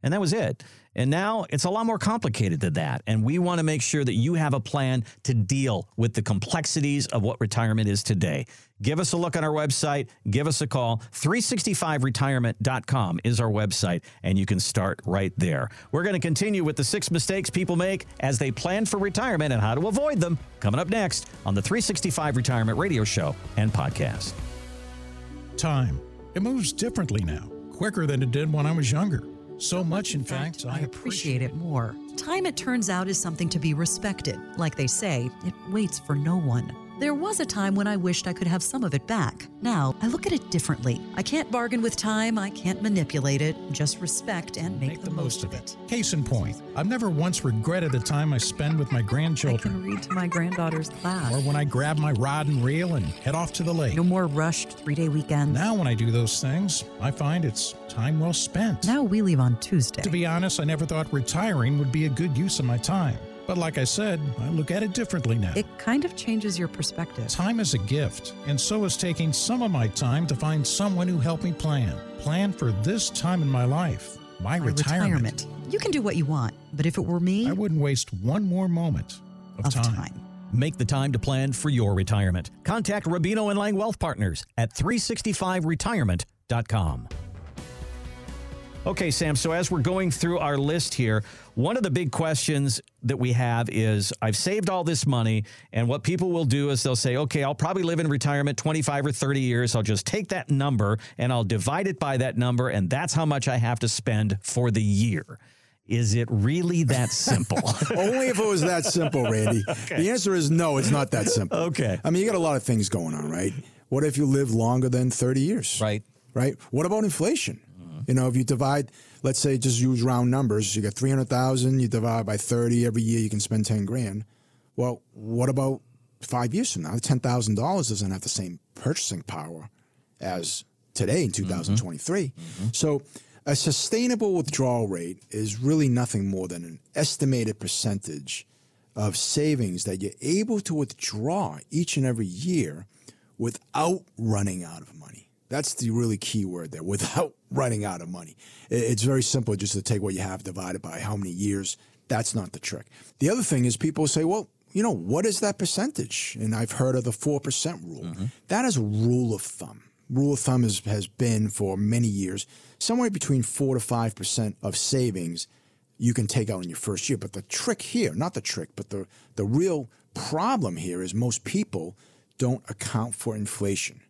And that was it. And now it's a lot more complicated than that. And we want to make sure that you have a plan to deal with the complexities of what retirement is today. Give us a look on our website. Give us a call. 365retirement.com is our website, and you can start right there. We're going to continue with the six mistakes people make as they plan for retirement and how to avoid them coming up next on the 365 Retirement Radio Show and podcast. Time. It moves differently now, quicker than it did when I was younger. So much, in fact, I appreciate it more. Time, it turns out, is something to be respected. Like they say, it waits for no one. There was a time when I wished I could have some of it back. Now, I look at it differently. I can't bargain with time, I can't manipulate it, just respect and make, Make the most of it. Case in point, I've never once regretted the time I spend with my I grandchildren can read to my granddaughter's class. or when I grab my rod and reel and head off to the lake. No more rushed three day weekends. Now, when I do those things, I find it's time well spent. Now we leave on Tuesday. To be honest, I never thought retiring would be a good use of my time. But like I said, I look at it differently now. It kind of changes your perspective. Time is a gift, and so is taking some of my time to find someone who helped me plan. Plan for this time in my life, my, My retirement. You can do what you want, but if it were me, I wouldn't waste one more moment of, of time. Make the time to plan for your retirement. Contact Rubino and Lang Wealth Partners at 365retirement.com. Okay, Sam. So as we're going through our list here, one of the big questions that we have is I've saved all this money, and what people will do is they'll say, okay, I'll probably live in retirement 25 or 30 years. I'll just take that number and I'll divide it by that number, and that's how much I have to spend for the year. Is it really that simple? Only if it was that simple, Randy. The answer is no, it's not that simple. Okay. I mean, you got a lot of things going on, right? What if you live longer than 30 years? right. Right? What about inflation? Mm-hmm. You know, if you divide, let's say, just use round numbers, you got 300,000, you divide by 30 every year, you can spend 10 grand. Well, what about five years from now? $10,000 doesn't have the same purchasing power as today in mm-hmm. 2023. Mm-hmm. So, a sustainable withdrawal rate is really nothing more than an estimated percentage of savings that you're able to withdraw each and every year without running out of money. That's the really key word there, without running out of money. It's very simple just to take what you have divided by how many years. That's not the trick. The other thing is people say, well, you know, what is that percentage? And I've heard of the 4% rule. Mm-hmm. That is a rule of thumb. Rule of thumb is, has been for many years somewhere between 4 to 5% of savings you can take out in your first year. But the trick here, not the trick, but the, the real problem here is most people don't account for inflation.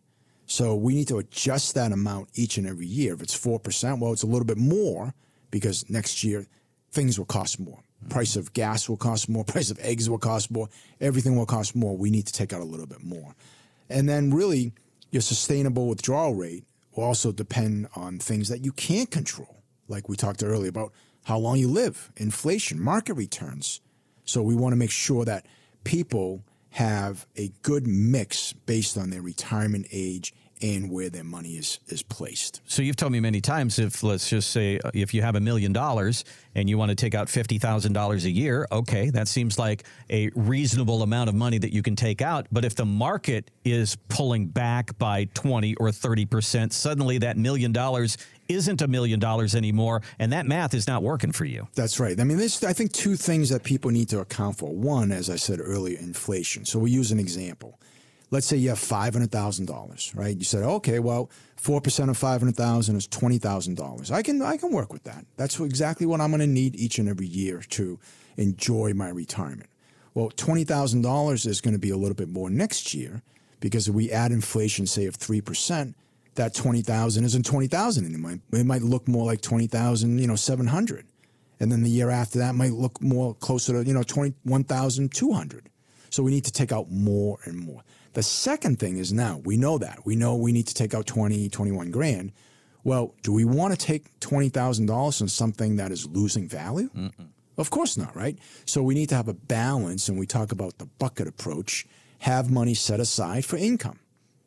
So we need to adjust that amount each and every year. If it's 4%, well, it's a little bit more because next year things will cost more. Price of gas will cost more, price of eggs will cost more, everything will cost more. We need to take out a little bit more. And then really your sustainable withdrawal rate will also depend on things that you can't control. Like we talked earlier about how long you live, inflation, market returns. So we want to make sure that people have a good mix based on their retirement age and where their money is is placed. So you've told me many times if let's just say if you have a million dollars and you want to take out $50,000 a year, okay, that seems like a reasonable amount of money that you can take out, but if the market is pulling back by 20 or 30%, suddenly that million dollars isn't a million dollars anymore and that math is not working for you. That's right. I mean, there's I think two things that people need to account for. One, as I said earlier, inflation. So we use an example. Let's say you have five hundred thousand dollars, right? You said, okay, well, four percent of five hundred thousand is twenty thousand dollars. I can I can work with that. That's exactly what I'm going to need each and every year to enjoy my retirement. Well, twenty thousand dollars is going to be a little bit more next year because if we add inflation, say of three percent, that twenty thousand isn't twenty thousand anymore. It might look more like twenty thousand, you know, seven hundred, and then the year after that might look more closer to you know twenty one thousand two hundred. So we need to take out more and more. The second thing is now we know that we know we need to take out 20, 21 grand. Well, do we want to take twenty thousand dollars on something that is losing value? Of course not, right? So we need to have a balance, and we talk about the bucket approach. Have money set aside for income,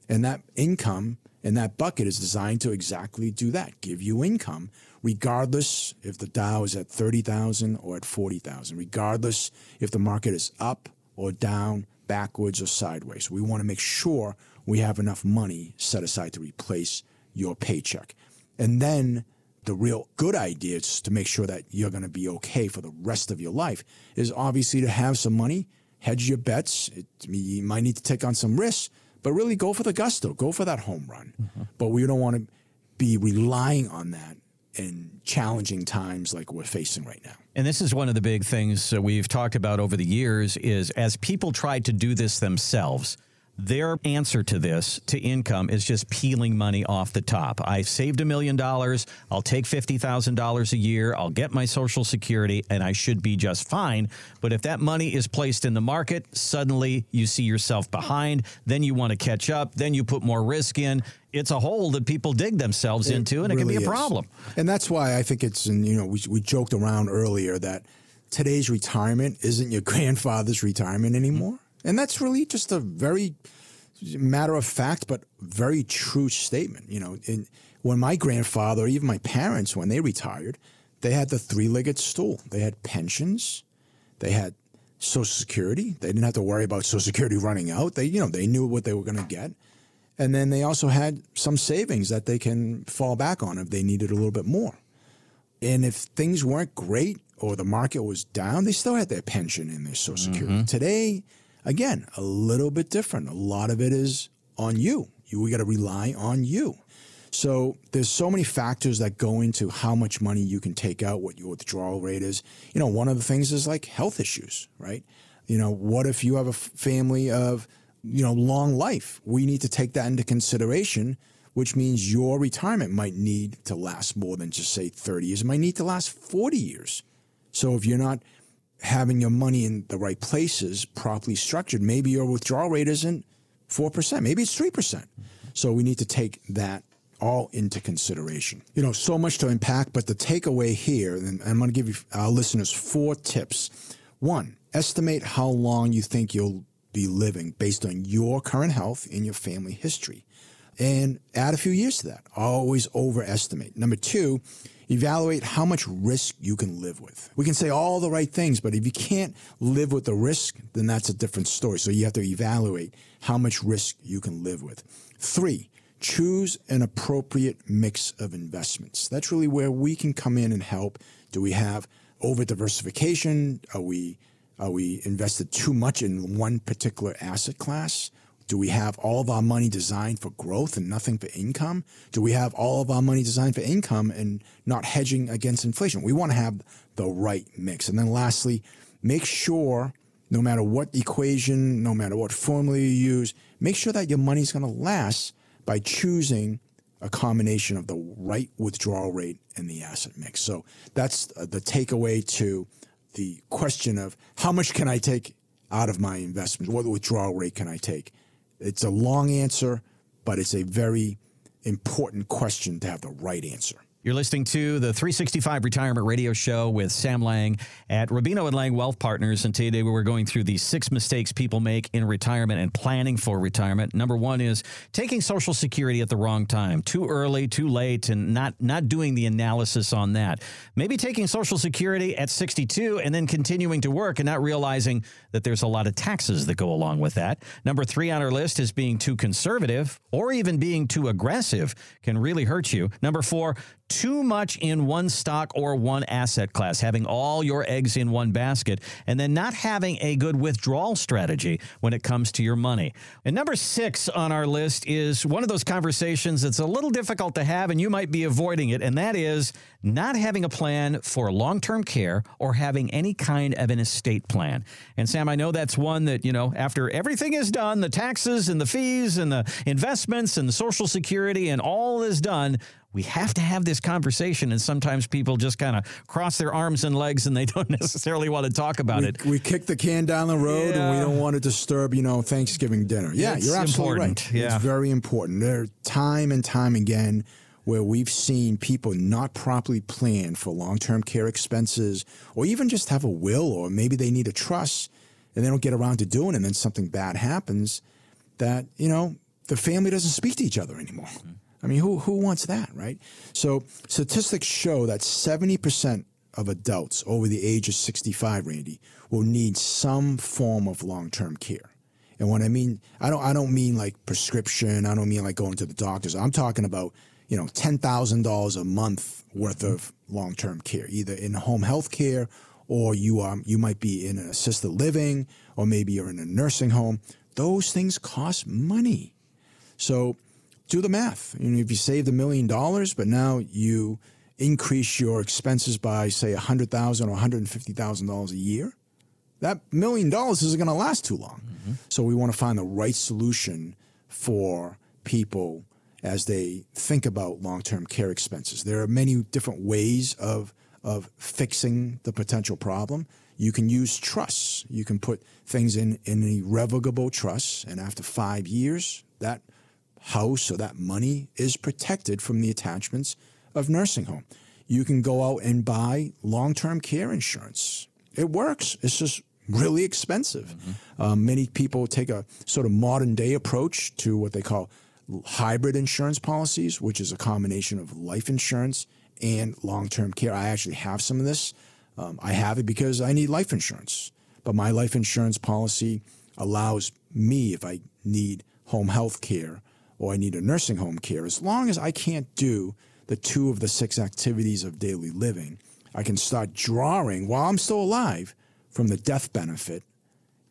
and that income and that bucket is designed to exactly do that: give you income, regardless if the Dow is at thirty thousand or at forty thousand, regardless if the market is up or down, backwards or sideways. We want to make sure we have enough money set aside to replace your paycheck, and then the real good idea is to make sure that you're going to be okay for the rest of your life is obviously to have some money, hedge your bets. It, you might need to take on some risks, but really go for the gusto, go for that home run. Mm-hmm. But we don't want to be relying on that in challenging times like we're facing right now. And this is one of the big things we've talked about over the years is as people try to do this themselves, their answer to this, to income, is just peeling money off the top. I saved a million dollars. I'll take $50,000 a year. I'll get my Social Security and I should be just fine. But if that money is placed in the market, suddenly you see yourself behind. Then you want to catch up. Then you put more risk in. It's a hole that people dig themselves It into and it can be a is. problem. And that's why I think it's, and you know, we, we joked around earlier that today's retirement isn't your grandfather's retirement anymore. And that's really just a very matter of fact, but very true statement. You know, in, when my grandfather, or even my parents, when they retired, they had the three legged stool. They had pensions, they had Social Security. They didn't have to worry about Social Security running out. They, you know, they knew what they were going to get. And then they also had some savings that they can fall back on if they needed a little bit more. And if things weren't great or the market was down, they still had their pension and their Social Security. Mm-hmm. Today, again, a little bit different. A lot of it is on you. You we got to rely on you. So there's so many factors that go into how much money you can take out, what your withdrawal rate is. You know, one of the things is like health issues, right? You know, what if you have a family of, you know, long life? We need to take that into consideration, which means your retirement might need to last more than just say 30 years. It might need to last 40 years. So if you're not having your money in the right places, properly structured, maybe your withdrawal rate isn't 4%, maybe it's 3%. So we need to take that all into consideration. You know, so much to unpack, but the takeaway here, and I'm going to give you our listeners four tips. One, estimate how long you think you'll be living based on your current health and your family history. And add a few years to that. Always overestimate. Number two, evaluate how much risk you can live with. We can say all the right things, but if you can't live with the risk, then that's a different story. So you have to evaluate how much risk you can live with. Three, choose an appropriate mix of investments. That's really where we can come in and help. Do we have over diversification? Are we are we invested too much in one particular asset class? Do we have all of our money designed for growth and nothing for income? Do we have all of our money designed for income and not hedging against inflation? We want to have the right mix. And then lastly, make sure no matter what equation, no matter what formula you use, make sure that your money's going to last by choosing a combination of the right withdrawal rate and the asset mix. So that's the takeaway to the question of how much can I take out of my investment? What withdrawal rate can I take? It's a long answer, but it's a very important question to have the right answer. You're listening to the 365 Retirement Radio Show with Sam Lang at Rubino and Lang Wealth Partners. And today we're going through the six mistakes people make in retirement and planning for retirement. Number one is taking Social Security at the wrong time, too early, too late, and not not doing the analysis on that. Maybe taking Social Security at 62 and then continuing to work and not realizing that there's a lot of taxes that go along with that. Number three on our list is being too conservative or even being too aggressive can really hurt you. Number four, too much in one stock or one asset class, having all your eggs in one basket, and then not having a good withdrawal strategy when it comes to your money. And number six on our list is one of those conversations that's a little difficult to have, and you might be avoiding it, and that is not having a plan for long term care or having any kind of an estate plan. And Sam, I know that's one that, you know, after everything is done, the taxes and the fees and the investments and the Social Security and all is done, we have to have this conversation. And sometimes people just kind of cross their arms and legs and they don't necessarily want to talk about we, it. We kick the can down the road and we don't want to disturb, you know, Thanksgiving dinner. Yeah, It's you're absolutely important. right. Yeah. It's very important. There are time and time again where we've seen people not properly plan for long-term care expenses or even just have a will or maybe they need a trust and they don't get around to doing it and then something bad happens that, you know, the family doesn't speak to each other anymore. Mm-hmm. I mean, who, who wants that, right? So statistics show that 70% of adults over the age of 65, Randy, will need some form of long-term care. And what I mean, I don't, I don't mean like prescription. I don't mean like going to the doctors. I'm talking about, you know, ten thousand dollars a month worth of long-term care, either in home health care or you um, you might be in an assisted living or maybe you're in a nursing home. Those things cost money. So do the math. You know, if you saved a million dollars, but now you increase your expenses by say a hundred thousand or one hundred and fifty thousand dollars a year, that million dollars isn't going to last too long. Mm-hmm. So we want to find the right solution for people as they think about long-term care expenses. There are many different ways of of fixing the potential problem. You can use trusts. You can put things in in irrevocable trusts, and after five years, that house or that money is protected from the attachments of nursing home. You can go out and buy long-term care insurance. It works. It's just really expensive. Mm-hmm. Um, many people take a sort of modern day approach to what they call hybrid insurance policies, which is a combination of life insurance and long term care. I actually have some of this. Um, I have it because I need life insurance, but my life insurance policy allows me, if I need home health care or I need a nursing home care, as long as I can't do the two of the six activities of daily living, I can start drawing while I'm still alive from the death benefit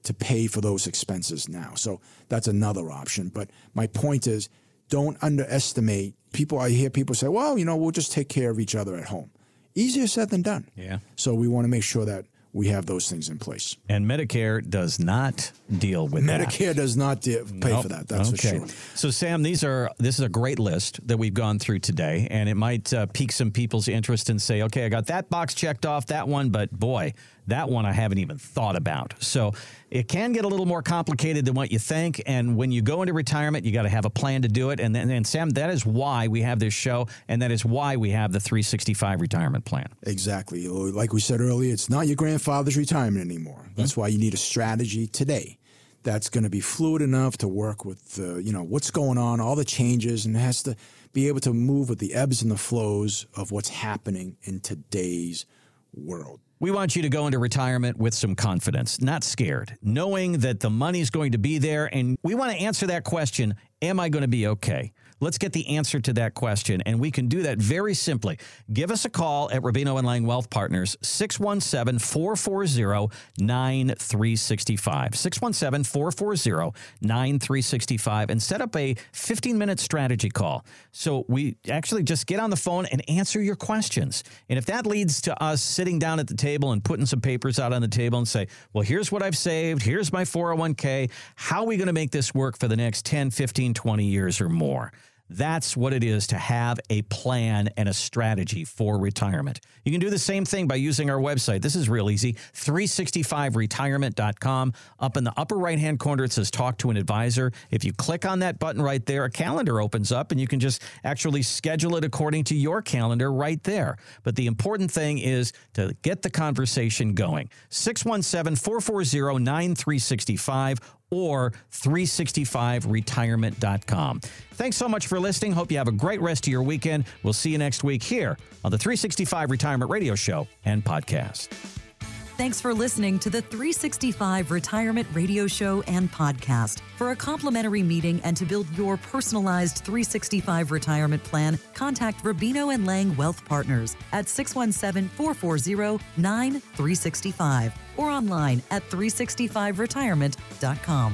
to pay for those expenses now. So that's another option. But my point is don't underestimate people. I hear people say, well, you know, we'll just take care of each other at home. Easier said than done. Yeah. So we want to make sure that we have those things in place. And Medicare does not deal with that. Medicare that. does not de- pay nope. for that. That's okay. for sure. So Sam, these are this is a great list that we've gone through today, and it might uh, pique some people's interest and say, okay, I got that box checked off, that one, but boy, that one I haven't even thought about. So it can get a little more complicated than what you think. And when you go into retirement, you got to have a plan to do it. And, and, and Sam, that is why we have this show, and that is why we have the 365 retirement plan. Exactly. Like we said earlier, it's not your grandfather's retirement anymore. That's mm-hmm. why you need a strategy today that's going to be fluid enough to work with uh, you know what's going on, all the changes, and has to be able to move with the ebbs and the flows of what's happening in today's world. We want you to go into retirement with some confidence, not scared, knowing that the money's going to be there. And we want to answer that question Am I going to be okay? Let's get the answer to that question. And we can do that very simply. Give us a call at Rubino and Lang Wealth Partners, 617 440 9365. 617 440 9365 and set up a 15 minute strategy call. So we actually just get on the phone and answer your questions. And if that leads to us sitting down at the table and putting some papers out on the table and say, well, here's what I've saved, here's my 401k, how are we going to make this work for the next 10, 15, 20 years or more? That's what it is to have a plan and a strategy for retirement. You can do the same thing by using our website. This is real easy 365retirement.com. Up in the upper right hand corner, it says Talk to an Advisor. If you click on that button right there, a calendar opens up and you can just actually schedule it according to your calendar right there. But the important thing is to get the conversation going. 617 440 9365 or 365retirement.com. Thanks so much for listening. Hope you have a great rest of your weekend. We'll see you next week here on the 365 Retirement Radio Show and podcast. Thanks for listening to the 365 Retirement Radio Show and podcast. For a complimentary meeting and to build your personalized 365 retirement plan, contact Rubino and Lang Wealth Partners at 617 440 9365 or online at 365retirement.com.